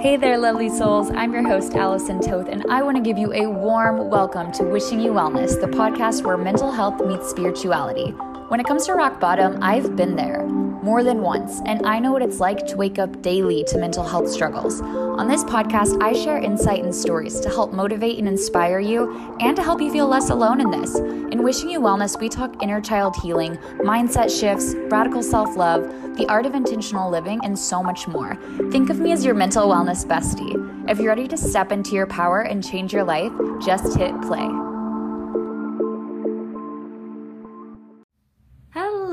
Hey there, lovely souls. I'm your host, Allison Toth, and I want to give you a warm welcome to Wishing You Wellness, the podcast where mental health meets spirituality. When it comes to rock bottom, I've been there more than once, and I know what it's like to wake up daily to mental health struggles. On this podcast, I share insight and stories to help motivate and inspire you and to help you feel less alone in this. In Wishing You Wellness, we talk inner child healing, mindset shifts, radical self love, the art of intentional living, and so much more. Think of me as your mental wellness bestie. If you're ready to step into your power and change your life, just hit play.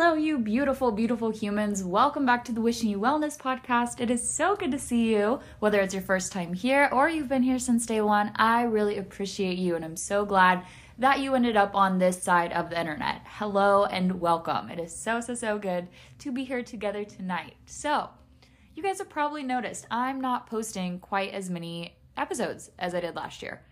Hello, you beautiful, beautiful humans. Welcome back to the Wishing You Wellness podcast. It is so good to see you, whether it's your first time here or you've been here since day one. I really appreciate you, and I'm so glad that you ended up on this side of the internet. Hello and welcome. It is so, so, so good to be here together tonight. So, you guys have probably noticed I'm not posting quite as many episodes as I did last year.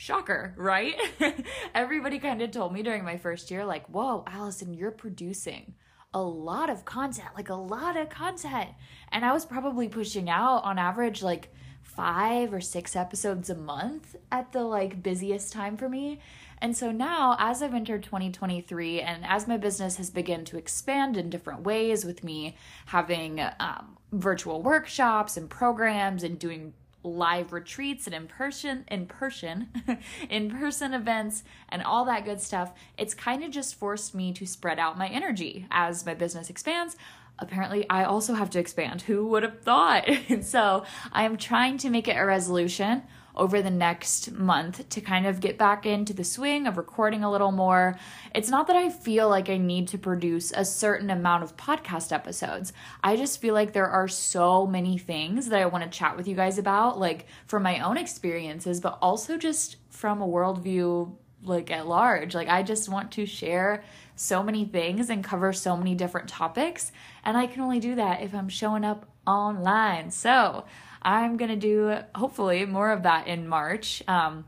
Shocker, right? Everybody kind of told me during my first year, like, whoa, Allison, you're producing a lot of content, like a lot of content. And I was probably pushing out on average like five or six episodes a month at the like busiest time for me. And so now, as I've entered 2023 and as my business has begun to expand in different ways with me having um, virtual workshops and programs and doing live retreats and in person in person in person events and all that good stuff it's kind of just forced me to spread out my energy. As my business expands apparently i also have to expand. Who would have thought? And so i am trying to make it a resolution over the next month to kind of get back into the swing of recording a little more. It's not that I feel like I need to produce a certain amount of podcast episodes. I just feel like there are so many things that I want to chat with you guys about, like from my own experiences, but also just from a worldview like at large. Like I just want to share so many things and cover so many different topics, and I can only do that if I'm showing up online. So, I'm going to do hopefully more of that in March. Um,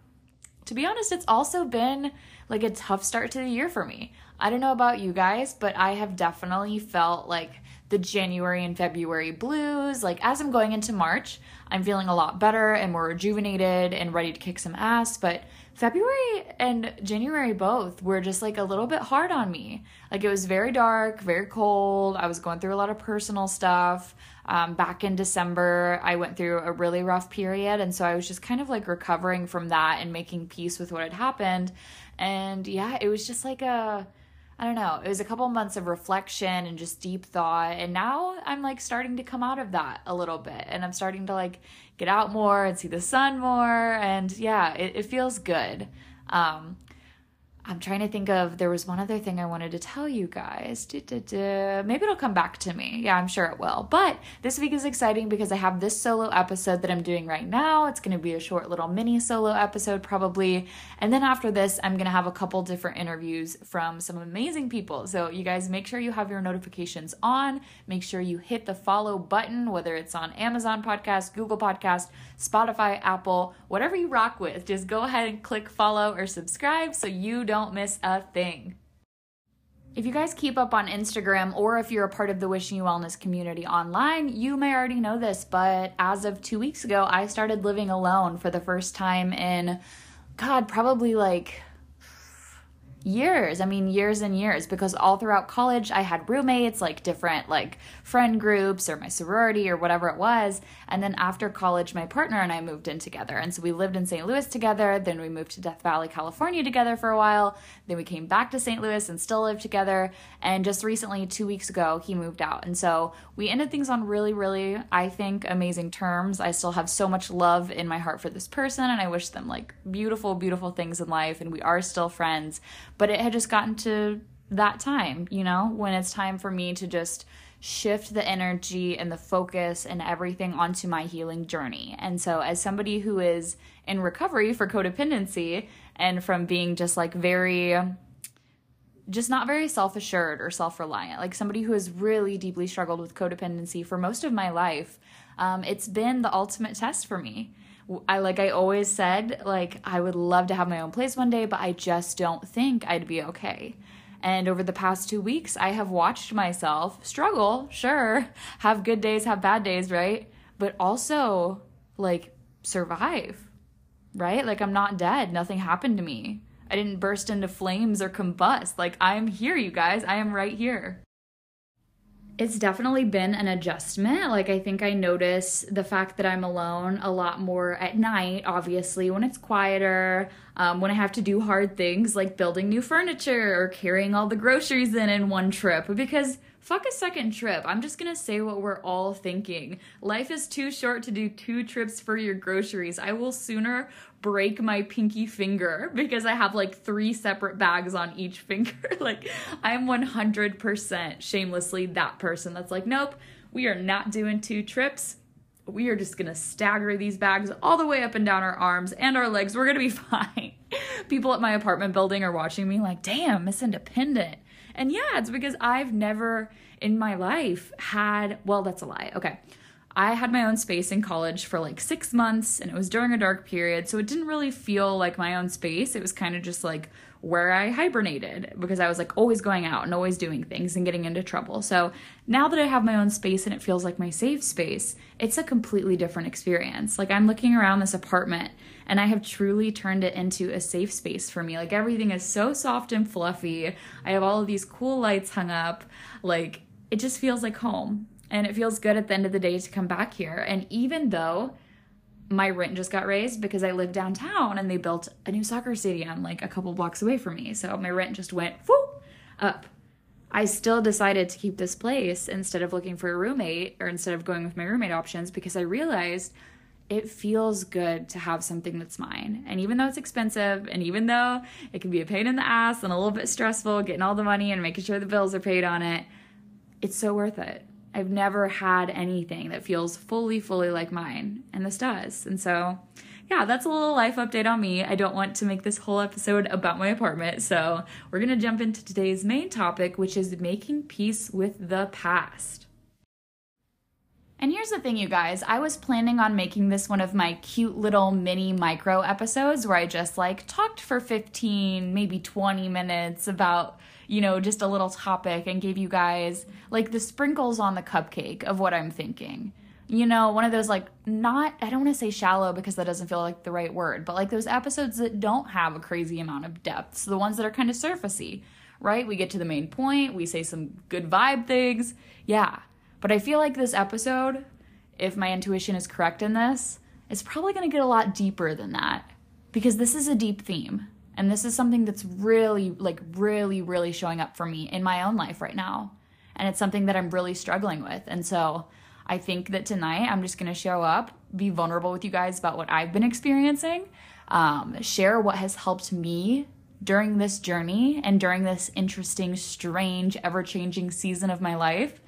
to be honest, it's also been like a tough start to the year for me. I don't know about you guys, but I have definitely felt like the January and February blues. Like as I'm going into March, I'm feeling a lot better and more rejuvenated and ready to kick some ass. But February and January both were just like a little bit hard on me. Like it was very dark, very cold. I was going through a lot of personal stuff. Um, back in December, I went through a really rough period. And so I was just kind of like recovering from that and making peace with what had happened. And yeah, it was just like a, I don't know, it was a couple months of reflection and just deep thought. And now I'm like starting to come out of that a little bit. And I'm starting to like get out more and see the sun more. And yeah, it, it feels good. Um, I'm trying to think of there was one other thing I wanted to tell you guys. Maybe it'll come back to me. Yeah, I'm sure it will. But this week is exciting because I have this solo episode that I'm doing right now. It's going to be a short little mini solo episode, probably. And then after this, I'm going to have a couple different interviews from some amazing people. So, you guys make sure you have your notifications on. Make sure you hit the follow button, whether it's on Amazon Podcast, Google Podcast, Spotify, Apple, whatever you rock with. Just go ahead and click follow or subscribe so you don't miss a thing. If you guys keep up on Instagram or if you're a part of the Wishing You Wellness community online, you may already know this, but as of two weeks ago, I started living alone for the first time in, God, probably like years. I mean years and years. Because all throughout college i had roommates like different like friend groups or my sorority or whatever it was. And then after college my partner and i moved in together. And so we lived in st louis together. Then we moved to death valley california together for a while. Then we came back to st louis and still lived together. And just recently two weeks ago he moved out. And so we ended things on really really i think amazing terms. I still have so much love in my heart for this person. And i wish them like beautiful beautiful things in life. And we are still friends but it had just gotten to that time, you know, when it's time for me to just shift the energy and the focus and everything onto my healing journey. And so, as somebody who is in recovery for codependency and from being just like very, just not very self assured or self reliant, like somebody who has really deeply struggled with codependency for most of my life, um, it's been the ultimate test for me. I like I always said like I would love to have my own place one day, but I just don't think I'd be okay. And over the past 2 weeks, I have watched myself struggle, sure, have good days, have bad days, right? But also like survive, right? Like I'm not dead. Nothing happened to me. I didn't burst into flames or combust. Like I am here, you guys. I am right here it's definitely been an adjustment. Like, I think I notice the fact that I'm alone a lot more at night, obviously, when it's quieter, um, when I have to do hard things like building new furniture or carrying all the groceries in in one trip. Because fuck a second trip. I'm just gonna say what we're all thinking. Life is too short to do two trips for your groceries. I will sooner break my pinky finger because I have like three separate bags on each finger. like, I'm 100% shamelessly that person that's like, nope, we are not doing two trips. We are just gonna stagger these bags all the way up and down our arms and our legs. We're gonna be fine. People at my apartment building are watching me like, damn, Miss Independent. And yeah, it's because I've never in my life had, well, that's a lie. Okay. I had my own space in college for like six months and it was during a dark period. So it didn't really feel like my own space. It was kind of just like where I hibernated because I was like always going out and always doing things and getting into trouble. So now that I have my own space and it feels like my safe space, it's a completely different experience. Like I'm looking around this apartment and I have truly turned it into a safe space for me. Like everything is so soft and fluffy. I have all of these cool lights hung up. Like it just feels like home and it feels good at the end of the day to come back here. And even though my rent just got raised because I live downtown and they built a new soccer stadium like a couple blocks away from me. So my rent just went whoop up. I still decided to keep this place instead of looking for a roommate or instead of going with my roommate options because I realized it feels good to have something that's mine. And even though it's expensive and even though it can be a pain in the ass and a little bit stressful getting all the money and making sure the bills are paid on it, it's so worth it. I've never had anything that feels fully, fully like mine, and this does. And so, yeah, that's a little life update on me. I don't want to make this whole episode about my apartment, so we're gonna jump into today's main topic, which is making peace with the past. And here's the thing, you guys. I was planning on making this one of my cute little mini micro episodes where I just like talked for 15, maybe 20 minutes about you know, just a little topic and gave you guys like the sprinkles on the cupcake of what I'm thinking. You know, one of those like not, I don't want to say shallow because that doesn't feel like the right word, but like those episodes that don't have a crazy amount of depth. So the ones that are kind of surfacey, right? We get to the main point, we say some good vibe things. Yeah. But I feel like this episode, if my intuition is correct in this, is probably going to get a lot deeper than that because this is a deep theme. And this is something that's really, like, really, really showing up for me in my own life right now. And it's something that I'm really struggling with. And so I think that tonight I'm just gonna show up, be vulnerable with you guys about what I've been experiencing, um, share what has helped me during this journey and during this interesting, strange, ever changing season of my life.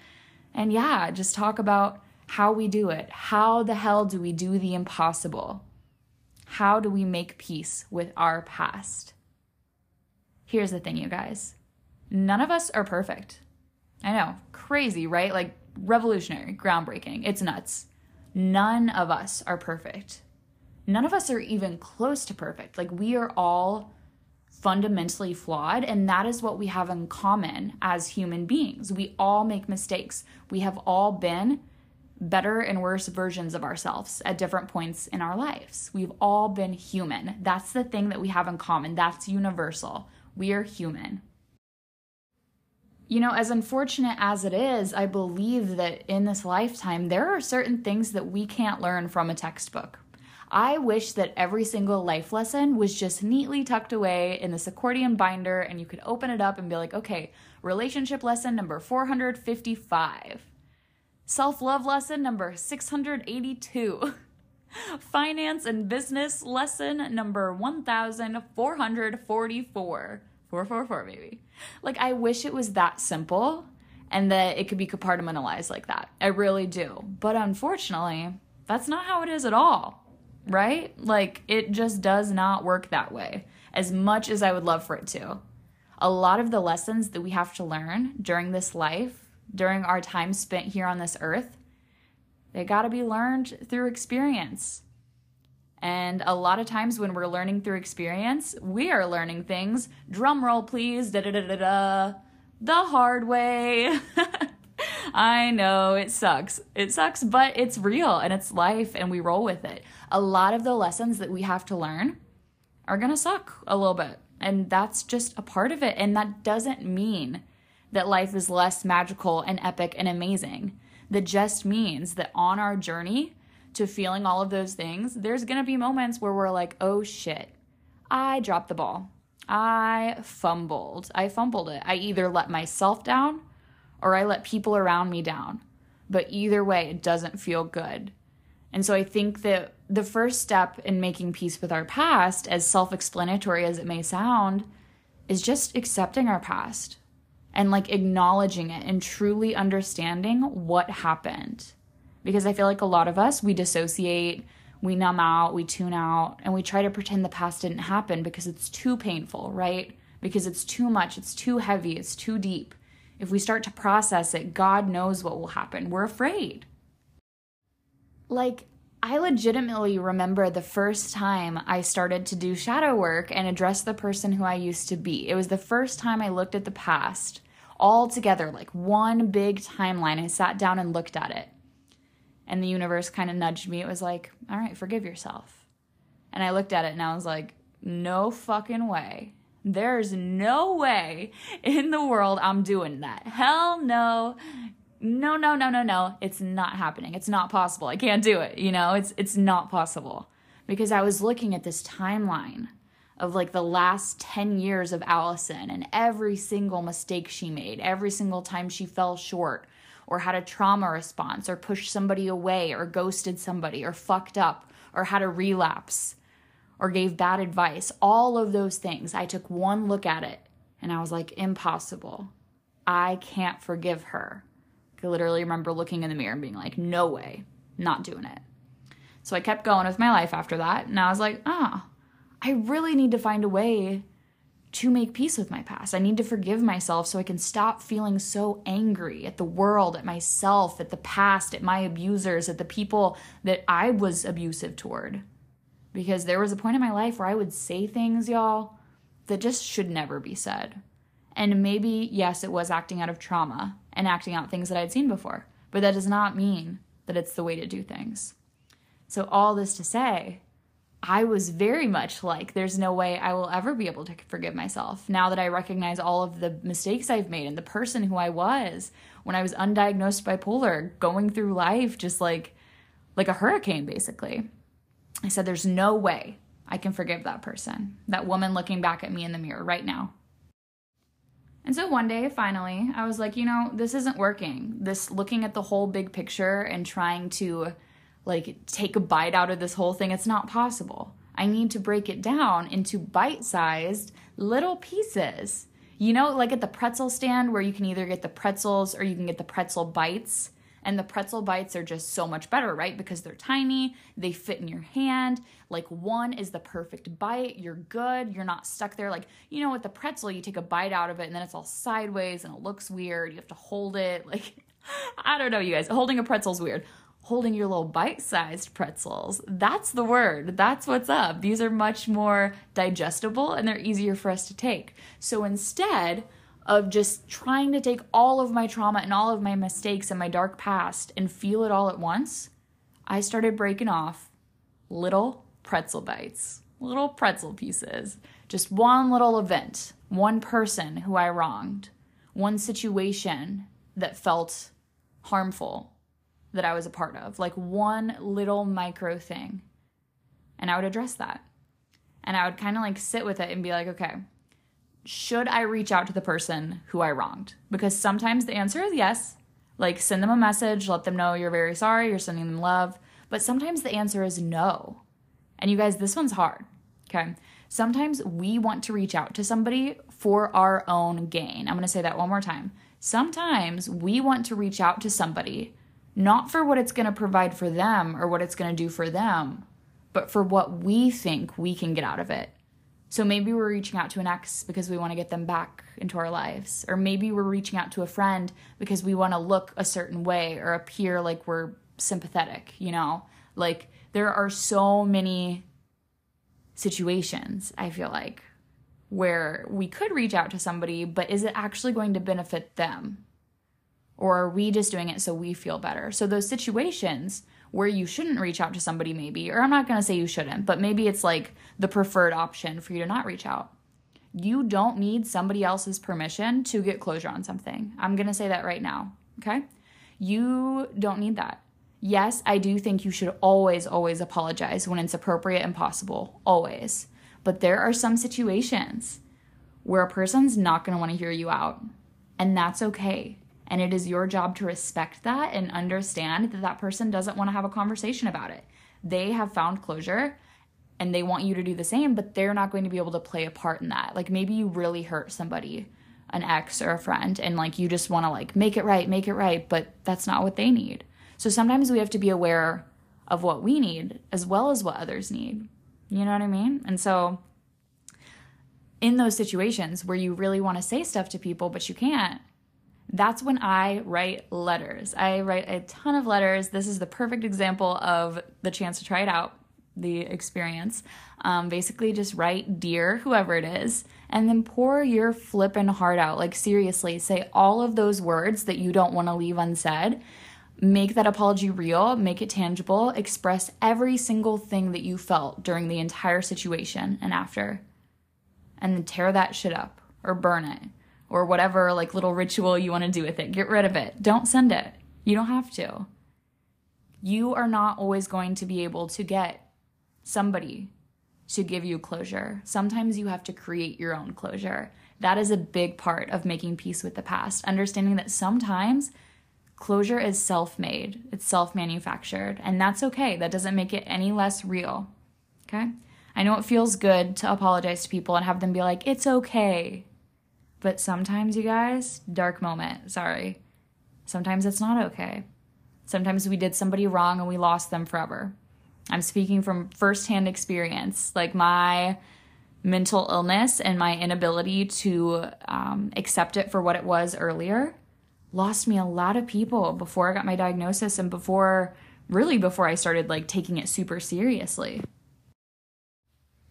And yeah, just talk about how we do it. How the hell do we do the impossible? How do we make peace with our past? Here's the thing, you guys none of us are perfect. I know, crazy, right? Like revolutionary, groundbreaking. It's nuts. None of us are perfect. None of us are even close to perfect. Like we are all fundamentally flawed, and that is what we have in common as human beings. We all make mistakes. We have all been better and worse versions of ourselves at different points in our lives. We've all been human. That's the thing that we have in common. That's universal. We are human. You know, as unfortunate as it is, I believe that in this lifetime, there are certain things that we can't learn from a textbook. I wish that every single life lesson was just neatly tucked away in this accordion binder and you could open it up and be like, okay, relationship lesson number 455 Self love lesson number 682. Finance and business lesson number 1444. 444, maybe. Like, I wish it was that simple and that it could be compartmentalized like that. I really do. But unfortunately, that's not how it is at all, right? Like, it just does not work that way, as much as I would love for it to. A lot of the lessons that we have to learn during this life during our time spent here on this earth, they got to be learned through experience. And a lot of times when we're learning through experience, we are learning things, drum roll please, da da da da da, the hard way. I know it sucks. It sucks, but it's real and it's life and we roll with it. A lot of the lessons that we have to learn are going to suck a little bit. And that's just a part of it. And that doesn't mean that life is less magical and epic and amazing. That just means that on our journey to feeling all of those things, there's to be moments where we're like, oh shit, I dropped the ball. I fumbled. I fumbled it. I either let myself down or I let people around me down. But either way, it doesn't feel good. And so I think that the first step in making peace with our past, as self explanatory as it may sound, is just accepting our past and like acknowledging it and truly understanding what happened. Because I feel like a lot of us, we dissociate, we numb out, we tune out, and we try to pretend the past didn't happen because it's too painful, right? Because it's too much, it's too heavy, it's too deep. If we start to process it, God knows what will happen. We're afraid. Like, I legitimately remember the first time I started to do shadow work and address the person who I used to be. It was the first time I looked at the past all together, like one big timeline. I sat down and looked at it. And the universe kind of nudged me. It was like, all right, forgive yourself. And I looked at it and I was like, no fucking way. There's no way in the world I'm doing that. Hell no. No, no, no, no, no. It's not happening. It's not possible. I can't do it. You know, it's it's not possible. Because I was looking at this timeline of like the last 10 years of Allison and every single mistake she made, every single time she fell short or had a trauma response or pushed somebody away or ghosted somebody or fucked up or had a relapse or gave bad advice. All of those things. I took one look at it and I was like, impossible. I can't forgive her. I literally remember looking in the mirror and being like, no way, not doing it. So I kept going with my life after that. And I was like, ah, oh, I really need to find a way to make peace with my past. I need to forgive myself so I can stop feeling so angry at the world, at myself, at the past, at my abusers, at the people that I was abusive toward. Because there was a point in my life where I would say things, y'all, that just should never be said. And maybe, yes, it was acting out of trauma and acting out things that I'd seen before, but that does not mean that it's the way to do things. So, all this to say, I was very much like, there's no way I will ever be able to forgive myself now that I recognize all of the mistakes I've made and the person who I was when I was undiagnosed bipolar, going through life just like like a hurricane basically. I said there's no way I can forgive that person. That woman looking back at me in the mirror right now. And so one day, finally, I was like, you know, this isn't working. This looking at the whole big picture and trying to like take a bite out of this whole thing. It's not possible. I need to break it down into bite sized little pieces. You know, like at the pretzel stand where you can either get the pretzels or you can get the pretzel bites. And the pretzel bites are just so much better, right? Because they're tiny, they fit in your hand. Like one is the perfect bite, you're good, you're not stuck there. Like, you know, with the pretzel, you take a bite out of it and then it's all sideways and it looks weird. You have to hold it. Like, I don't know, you guys. Holding a pretzel's weird holding your little bite sized pretzels. That's the word. That's what's up. These are much more digestible and they're easier for us to take. So instead of just trying to take all of my trauma and all of my mistakes and my dark past and feel it all at once, I started breaking off little pretzel bites, little pretzel pieces. Just one little event, one person who I wronged, one situation that felt harmful that I was a part of, like one little micro thing. And I would address that. And I would kind of like sit with it and be like, okay, should I reach out to the person who I wronged? Because sometimes the answer is yes. Like send them a message, let them know you're very sorry, you're sending them love. But sometimes the answer is no. And you guys, this one's hard. Okay. Sometimes we want to reach out to somebody for our own gain. I'm going to say that one more time. Sometimes we want to reach out to somebody not for what it's going to provide for them or what it's going to do for them, but for what we think we can get out of it. So maybe we're reaching out to an ex because we want to get them back into our lives. Or maybe we're reaching out to a friend because we want to look a certain way or appear like we're sympathetic, you know? Like there are so many situations, I feel like, where we could reach out to somebody, but is it actually going to benefit them? Or are we just doing it so we feel better? So, those situations where you shouldn't reach out to somebody, maybe, or I'm not gonna say you shouldn't, but maybe it's like the preferred option for you to not reach out. You don't need somebody else's permission to get closure on something. I'm gonna say that right now, okay? You don't need that. Yes, I do think you should always, always apologize when it's appropriate and possible, always. But there are some situations where a person's not gonna wanna hear you out, and that's okay. And it is your job to respect that and understand that that person doesn't want to have a conversation about it. They have found closure and they want you to do the same, but they're not going to be able to play a part in that. Like maybe you really hurt somebody, an ex or a friend, and like you just want to like make it right, make it right, but that's not what they need. So sometimes we have to be aware of what we need as well as what others need. You know what I mean? And so in those situations where you really want to say stuff to people but you can't, that's when I write letters. I write a ton of letters. This is the perfect example of the chance to try it out, the experience. Um, basically, just write dear whoever it is, and then pour your flippin' heart out. Like, seriously, say all of those words that you don't want to leave unsaid. Make that apology real, make it tangible, express every single thing that you felt during the entire situation and after. And then tear that shit up or burn it or whatever like little ritual you want to do with it. Get rid of it. Don't send it. You don't have to. You are not always going to be able to get somebody to give you closure. Sometimes you have to create your own closure. That is a big part of making peace with the past. Understanding that sometimes closure is self made, it's self manufactured, and that's okay. That doesn't make it any less real. Okay? I know it feels good to apologize to people and have them be like, it's okay. But sometimes, you guys, dark moment, sorry. Sometimes it's not okay. Sometimes we did somebody wrong and we lost them forever. I'm speaking from firsthand experience. Like my mental illness and my inability to um, accept it for what it was earlier lost me a lot of people before I got my diagnosis and before, really, before I started like taking it super seriously.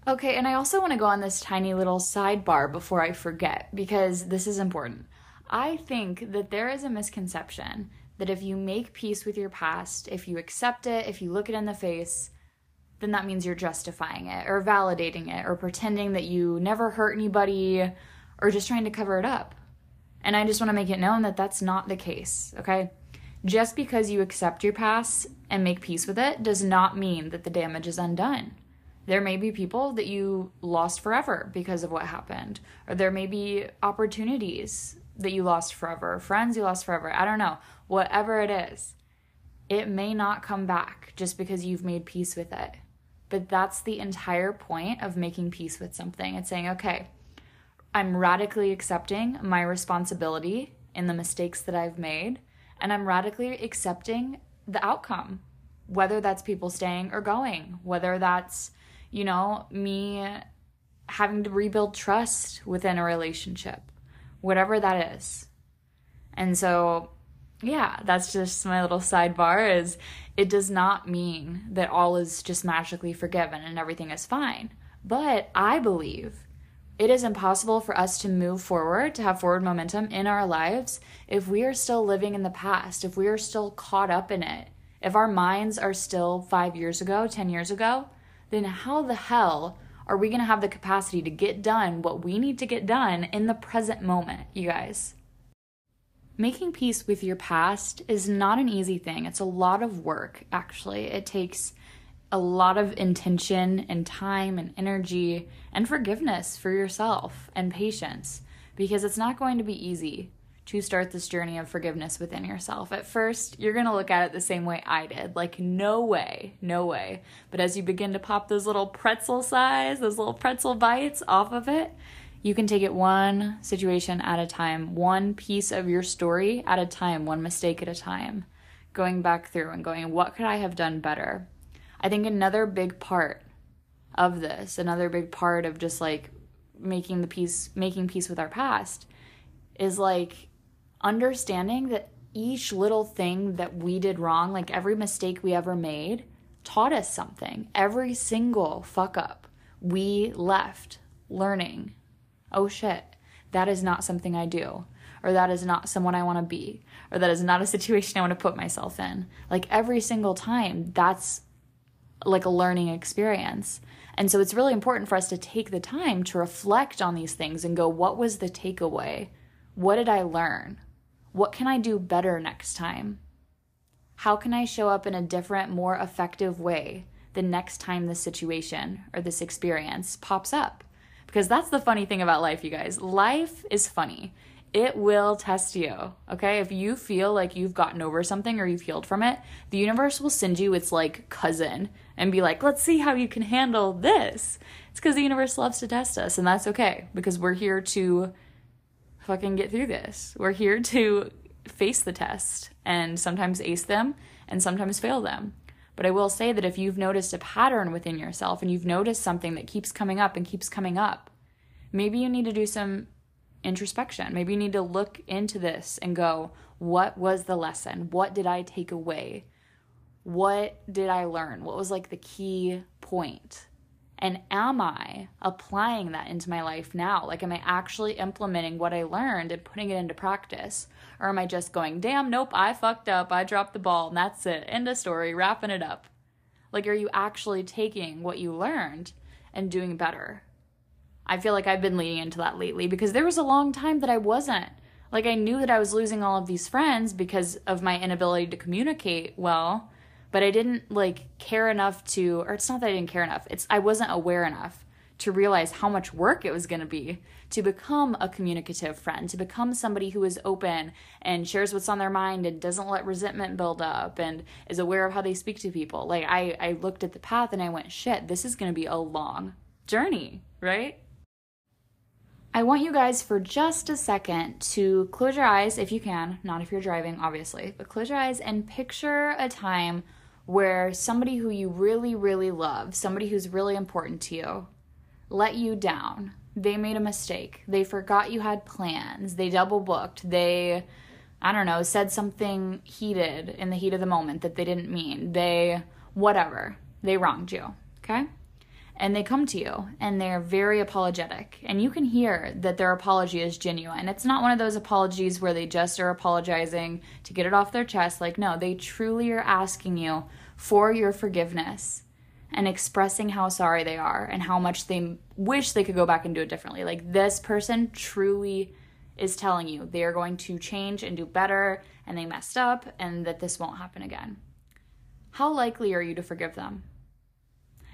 Okay, and I also want to go on this tiny little sidebar before I forget because this is important. I think that there is a misconception that if you make peace with your past, if you accept it, if you look it in the face, then that means you're justifying it or validating it or pretending that you never hurt anybody or just trying to cover it up. And I just want to make it known that that's not the case, okay? Just because you accept your past and make peace with it does not mean that the damage is undone. There may be people that you lost forever because of what happened, or there may be opportunities that you lost forever, friends you lost forever. I don't know. Whatever it is, it may not come back just because you've made peace with it. But that's the entire point of making peace with something. It's saying, okay, I'm radically accepting my responsibility in the mistakes that I've made, and I'm radically accepting the outcome, whether that's people staying or going, whether that's you know, me having to rebuild trust within a relationship, whatever that is. And so, yeah, that's just my little sidebar is it does not mean that all is just magically forgiven and everything is fine. But I believe it is impossible for us to move forward, to have forward momentum in our lives if we are still living in the past, if we are still caught up in it, if our minds are still five years ago, 10 years ago, then how the hell are we going to have the capacity to get done what we need to get done in the present moment, you guys? Making peace with your past is not an easy thing. It's a lot of work, actually. It takes a lot of intention and time and energy and forgiveness for yourself and patience because it's not going to be easy to start this journey of forgiveness within yourself. At first, you're going to look at it the same way I did. Like, no way, no way. But as you begin to pop those little pretzel size, those little pretzel bites off of it, you can take it one situation at a time, one piece of your story at a time, one mistake at a time, going back through and going, what could I have done better? I think another big part of this, another big part of just like making the peace, making peace with our past is like understanding that each little thing that we did wrong, like every mistake we ever made, taught us something. Every single fuck up, we left learning. Oh shit, that is not something I do. or that is not someone I want to be, or that is not a situation I want to put myself in. Like every single time, that's like a learning experience. And so it's really important for us to take the time to reflect on these things and go, what was the takeaway? What did I learn? What can I do better next time? How can I show up in a different, more effective way the next time this situation or this experience pops up? Because that's the funny thing about life, you guys. Life is funny. It will test you, okay? If you feel like you've gotten over something or you've healed from it, the universe will send you its like cousin and be like, let's see how you can handle this. It's because the universe loves to test us, and that's okay because we're here to fucking get through this. We're here to face the test and sometimes ace them and sometimes fail them. But I will say that if you've noticed a pattern within yourself and you've noticed something that keeps coming up and keeps coming up, maybe you need to do some introspection. Maybe you need to look into this and go, what was the lesson? What did I take away? What did I learn? What was like the key point? And am I applying that into my life now? Like, am I actually implementing what I learned and putting it into practice? Or am I just going, damn, nope, I fucked up, I dropped the ball, and that's it, end of story, wrapping it up? Like, are you actually taking what you learned and doing better? I feel like I've been leaning into that lately because there was a long time that I wasn't. Like, I knew that I was losing all of these friends because of my inability to communicate well but I didn't like care enough to or it's not that I didn't care enough. It's I wasn't aware enough to realize how much work it was going to be to become a communicative friend, to become somebody who is open and shares what's on their mind and doesn't let resentment build up and is aware of how they speak to people. Like I I looked at the path and I went, "Shit, this is going to be a long journey." Right? I want you guys for just a second to close your eyes if you can, not if you're driving, obviously, but close your eyes and picture a time where somebody who you really, really love, somebody who's really important to you, let you down. They made a mistake. They forgot you had plans. They double booked. They, I don't know, said something heated in the heat of the moment that they didn't mean. They, whatever. They wronged you. Okay? And they come to you and they're very apologetic. And you can hear that their apology is genuine. It's not one of those apologies where they just are apologizing to get it off their chest. Like no they truly are asking you for your forgiveness and expressing how sorry they are and how much they wish they could go back and do it differently. Like this person truly is telling you they are going to change and do better and they messed up and that this won't happen again. How likely are you to forgive them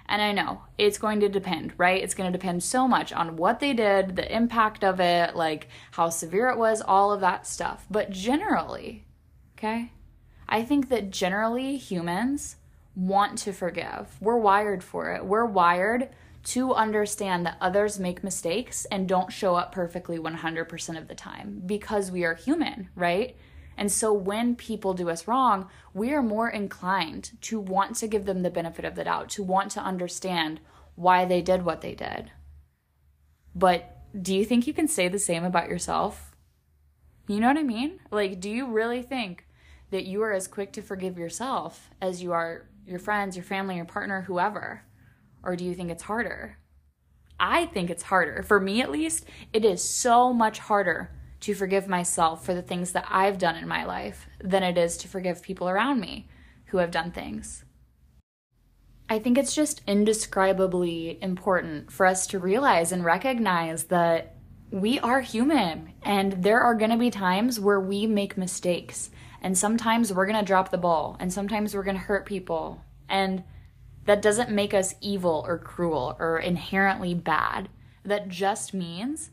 and I know it's going to depend, right? It's going to depend so much on what they did, the impact of it, like how severe it was, all of that stuff. But generally, okay, I think that generally humans want to forgive. We're wired for it. We're wired to understand that others make mistakes and don't show up perfectly 100% of the time because we are human, right? And so when people do us wrong, we are more inclined to want to give them the benefit of the doubt, to want to understand why they did what they did. But do you think you can say the same about yourself? You know what I mean? Like, do you really think that you are as quick to forgive yourself as you are your friends, your family, your partner, whoever? Or do you think it's harder? I think it's harder. For me, at least, it is so much harder to forgive myself for the things that I've done in my life than it is to forgive people around me who have done things. I think it's just indescribably important for us to realize and recognize that we are human and there are going to be times where we make mistakes and sometimes we're going to drop the ball and sometimes we're going to hurt people and that doesn't make us evil or cruel or inherently bad that just means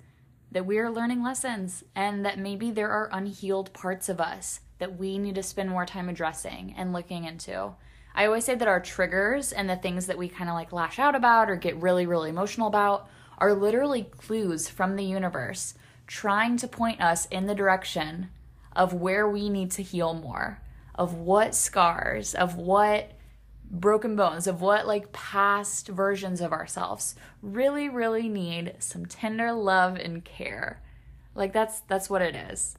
that we are learning lessons and that maybe there are unhealed parts of us that we need to spend more time addressing and looking into. I always say that our triggers and the things that we kind of like lash out about or get really, really emotional about are literally clues from the universe trying to point us in the direction of where we need to heal more, of what scars, of what broken bones of what like past versions of ourselves really really need some tender love and care. Like that's that's what it is.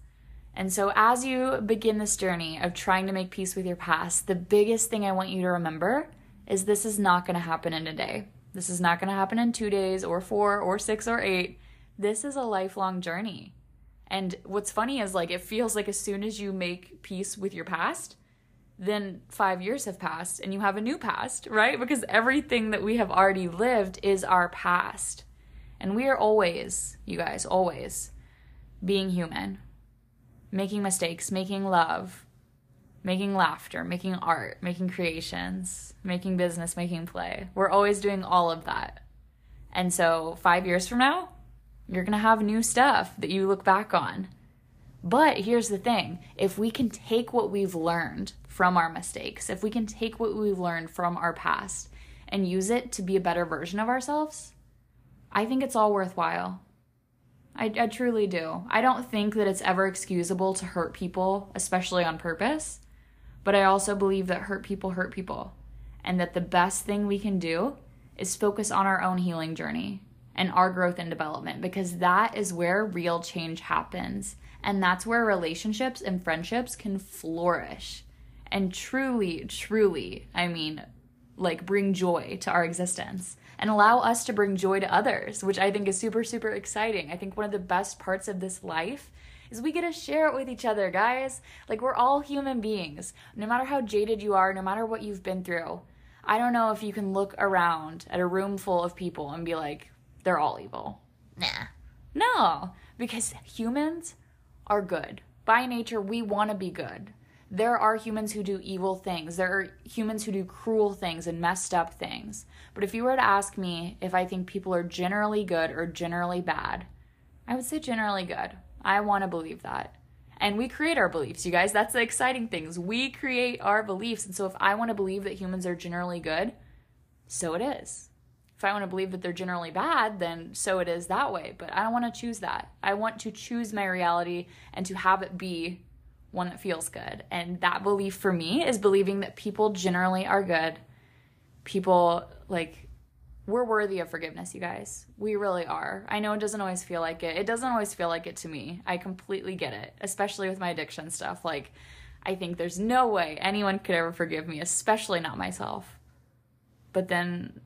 And so as you begin this journey of trying to make peace with your past the biggest thing i want you to remember is this is not going to happen in a day. This is not going to happen in 2 days or 4 or 6 or 8 this is a lifelong journey. And what's funny is like it feels like as soon as you make peace with your past, then five years have passed and you have a new past, right? Because everything that we have already lived is our past. And we are always, you guys, always being human, making mistakes, making love, making laughter, making art, making creations, making business, making play. We're always doing all of that. And so, five years from now, you're to have new stuff that you look back on. But here's the thing if we can take what we've learned from our mistakes, if we can take what we've learned from our past and use it to be a better version of ourselves, I think it's all worthwhile. I, I truly do. I don't think that it's ever excusable to hurt people, especially on purpose. But I also believe that hurt people hurt people. And that the best thing we can do is focus on our own healing journey and our growth and development because that is where real change happens. And that's where relationships and friendships can flourish and truly, truly, I mean, like bring joy to our existence and allow us to bring joy to others, which I think is super, super exciting. I think one of the best parts of this life is we get to share it with each other, guys. Like, we're all human beings. No matter how jaded you are, no matter what you've been through, I don't know if you can look around at a room full of people and be like, they're all evil. Nah. No, because humans are good. By nature, we want to be good there are humans who do evil things. There are humans who do cruel things and messed up things. But if you were to ask me if I think people are generally good or generally bad, I would say generally good. I want to believe that. And we create our beliefs, you guys. That's the exciting things. We create our beliefs. And so if I want to believe that humans are generally good, so it is. If I want to believe that they're generally bad, then so it is that way. But I don't want to choose that. I want to choose my reality and to have it be one that feels good. And that belief for me is believing that people generally are good. People like we're worthy of forgiveness, you guys. We really are. I know it doesn't always feel like it. It doesn't always feel like it to me. I completely get it, especially with my addiction stuff. Like I think there's no way anyone could ever forgive me, especially not myself. But then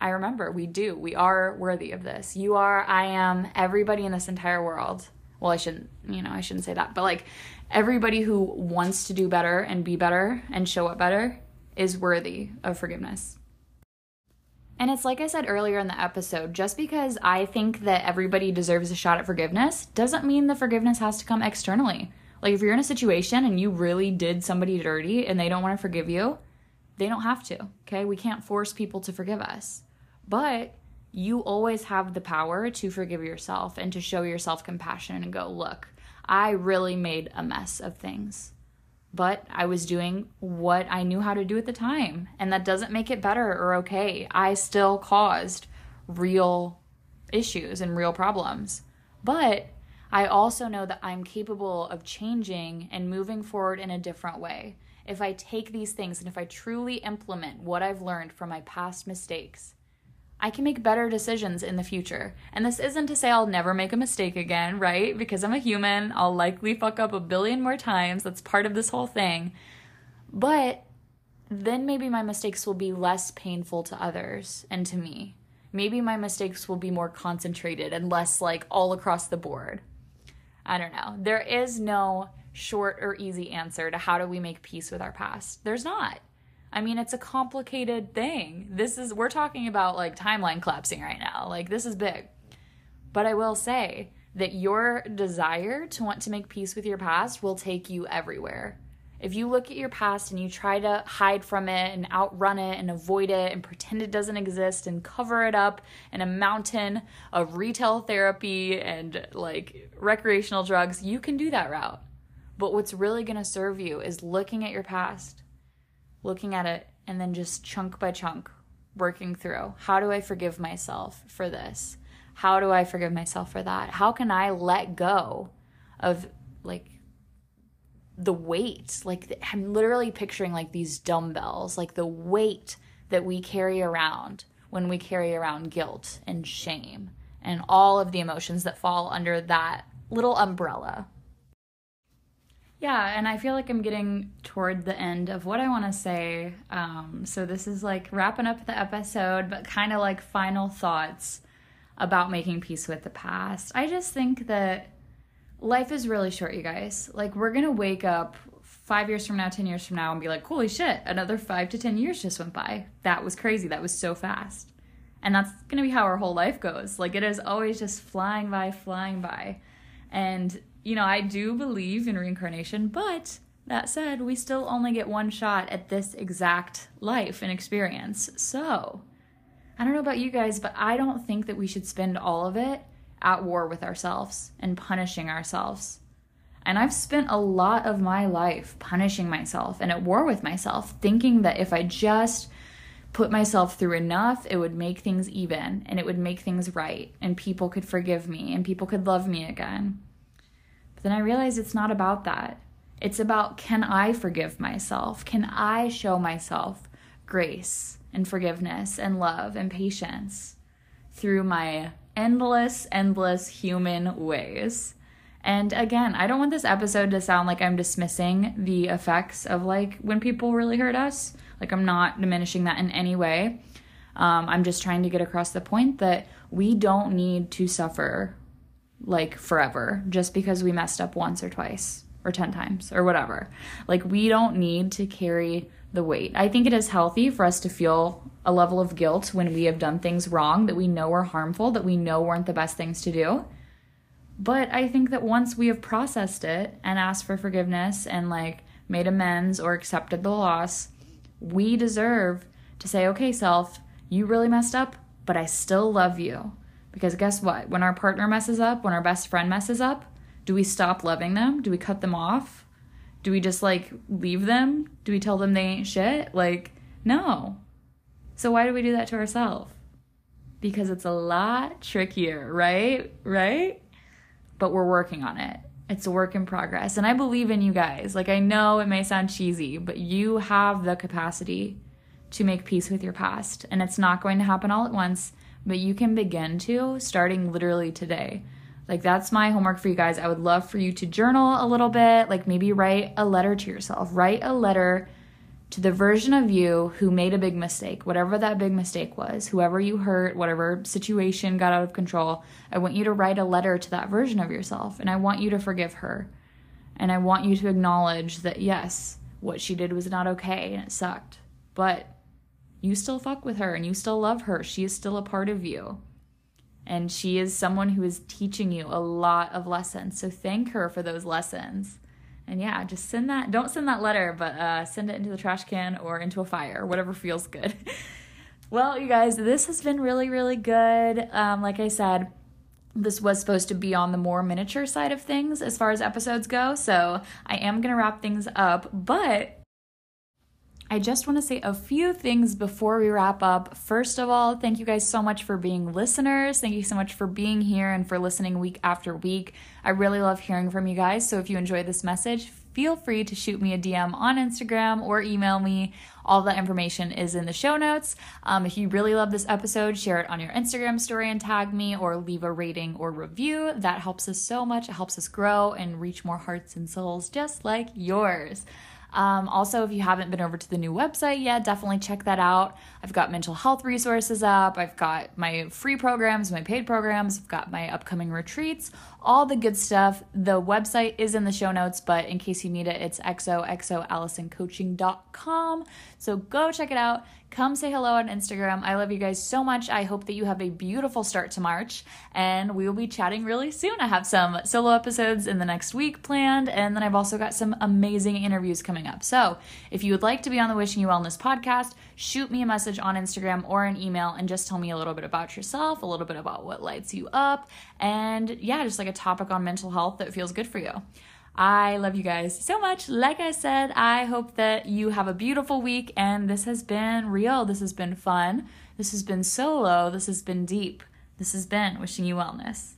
I remember we do. We are worthy of this. You are, I am, everybody in this entire world. Well, I shouldn't, you know, I shouldn't say that, but like everybody who wants to do better and be better and show up better is worthy of forgiveness. And it's like I said earlier in the episode, just because I think that everybody deserves a shot at forgiveness doesn't mean the forgiveness has to come externally. Like if you're in a situation and you really did somebody dirty and they don't want to forgive you, they don't have to, okay? We can't force people to forgive us. But you always have the power to forgive yourself and to show yourself compassion and go, look, I really made a mess of things. But I was doing what I knew how to do at the time. And that doesn't make it better or okay. I still caused real issues and real problems. But I also know that I'm capable of changing and moving forward in a different way. If I take these things and if I truly implement what I've learned from my past mistakes, I can make better decisions in the future. And this isn't to say I'll never make a mistake again, right? Because I'm a human. I'll likely fuck up a billion more times. That's part of this whole thing. But then maybe my mistakes will be less painful to others and to me. Maybe my mistakes will be more concentrated and less like all across the board. I don't know. There is no short or easy answer to how do we make peace with our past. There's not. I mean, it's a complicated thing. This is, we're talking about like timeline collapsing right now. Like, this is big. But I will say that your desire to want to make peace with your past will take you everywhere. If you look at your past and you try to hide from it and outrun it and avoid it and pretend it doesn't exist and cover it up in a mountain of retail therapy and like recreational drugs, you can do that route. But what's really to serve you is looking at your past looking at it and then just chunk by chunk working through how do I forgive myself for this? How do I forgive myself for that? How can I let go of like the weight? Like I'm literally picturing like these dumbbells, like the weight that we carry around when we carry around guilt and shame and all of the emotions that fall under that little umbrella yeah, and I feel like I'm getting toward the end of what I want to say. Um, so this is like wrapping up the episode, but kind of like final thoughts about making peace with the past. I just think that life is really short, you guys. Like, we're gonna wake up five years from now, 10 years from now, and be like, holy shit, another five to 10 years just went by. That was crazy. That was so fast. And that's gonna be how our whole life goes. Like, it is always just flying by, flying by. And, you know, I do believe in reincarnation, but that said, we still only get one shot at this exact life and experience. So, I don't know about you guys, but I don't think that we should spend all of it at war with ourselves and punishing ourselves. And I've spent a lot of my life punishing myself and at war with myself, thinking that if I just put myself through enough, it would make things even and it would make things right and people could forgive me and people could love me again. Then I realized it's not about that. It's about can I forgive myself? Can I show myself grace and forgiveness and love and patience through my endless, endless human ways? And again, I don't want this episode to sound like I'm dismissing the effects of like when people really hurt us. Like, I'm not diminishing that in any way. Um, I'm just trying to get across the point that we don't need to suffer like forever just because we messed up once or twice or 10 times or whatever. Like, we don't need to carry the weight. I think it is healthy for us to feel a level of guilt when we have done things wrong that we know are harmful, that we know weren't the best things to do. But I think that once we have processed it and asked for forgiveness and like made amends or accepted the loss, we deserve to say, okay, self, you really messed up, but I still love you. Because guess what? When our partner messes up, when our best friend messes up, do we stop loving them? Do we cut them off? Do we just like leave them? Do we tell them they ain't shit? Like, no. So why do we do that to ourselves? Because it's a lot trickier, right? Right? but we're working on it. It's a work in progress. And I believe in you guys. Like, I know it may sound cheesy, but you have the capacity to make peace with your past. And it's not going to happen all at once, but you can begin to starting literally today. Like, that's my homework for you guys. I would love for you to journal a little bit, like, maybe write a letter to yourself. Write a letter to the version of you who made a big mistake, whatever that big mistake was, whoever you hurt, whatever situation got out of control, I want you to write a letter to that version of yourself and I want you to forgive her. And I want you to acknowledge that yes, what she did was not okay and it sucked, but you still fuck with her and you still love her. She is still a part of you. And she is someone who is teaching you a lot of lessons. So thank her for those lessons and yeah, just send that. Don't send that letter, but uh, send it into the trash can or into a fire, whatever feels good. well, you guys, this has been really, really good. Um, like I said, this was supposed to be on the more miniature side of things as far as episodes go. So I am going to wrap things up, but I just want to say a few things before we wrap up. First of all, thank you guys so much for being listeners. Thank you so much for being here and for listening week after week. I really love hearing from you guys. So if you enjoy this message, feel free to shoot me a DM on Instagram or email me. All that information is in the show notes. Um, if you really love this episode, share it on your Instagram story and tag me or leave a rating or review. That helps us so much. It helps us grow and reach more hearts and souls just like yours. Um, also, if you haven't been over to the new website yet, definitely check that out. I've got mental health resources up, I've got my free programs, my paid programs, I've got my upcoming retreats, all the good stuff. The website is in the show notes, but in case you need it, it's xoxoallisoncoaching.com. So go check it out. Come say hello on Instagram. I love you guys so much. I hope that you have a beautiful start to March, and we will be chatting really soon. I have some solo episodes in the next week planned, and then I've also got some amazing interviews coming up. So if you would like to be on the Wishing You Wellness podcast, shoot me a message on Instagram or an email and just tell me a little bit about yourself, a little bit about what lights you up, and yeah, just like a topic on mental health that feels good for you. I love you guys so much. Like I said, I hope that you have a beautiful week and this has been real. This has been fun. This has been solo. This has been deep. This has been wishing you wellness.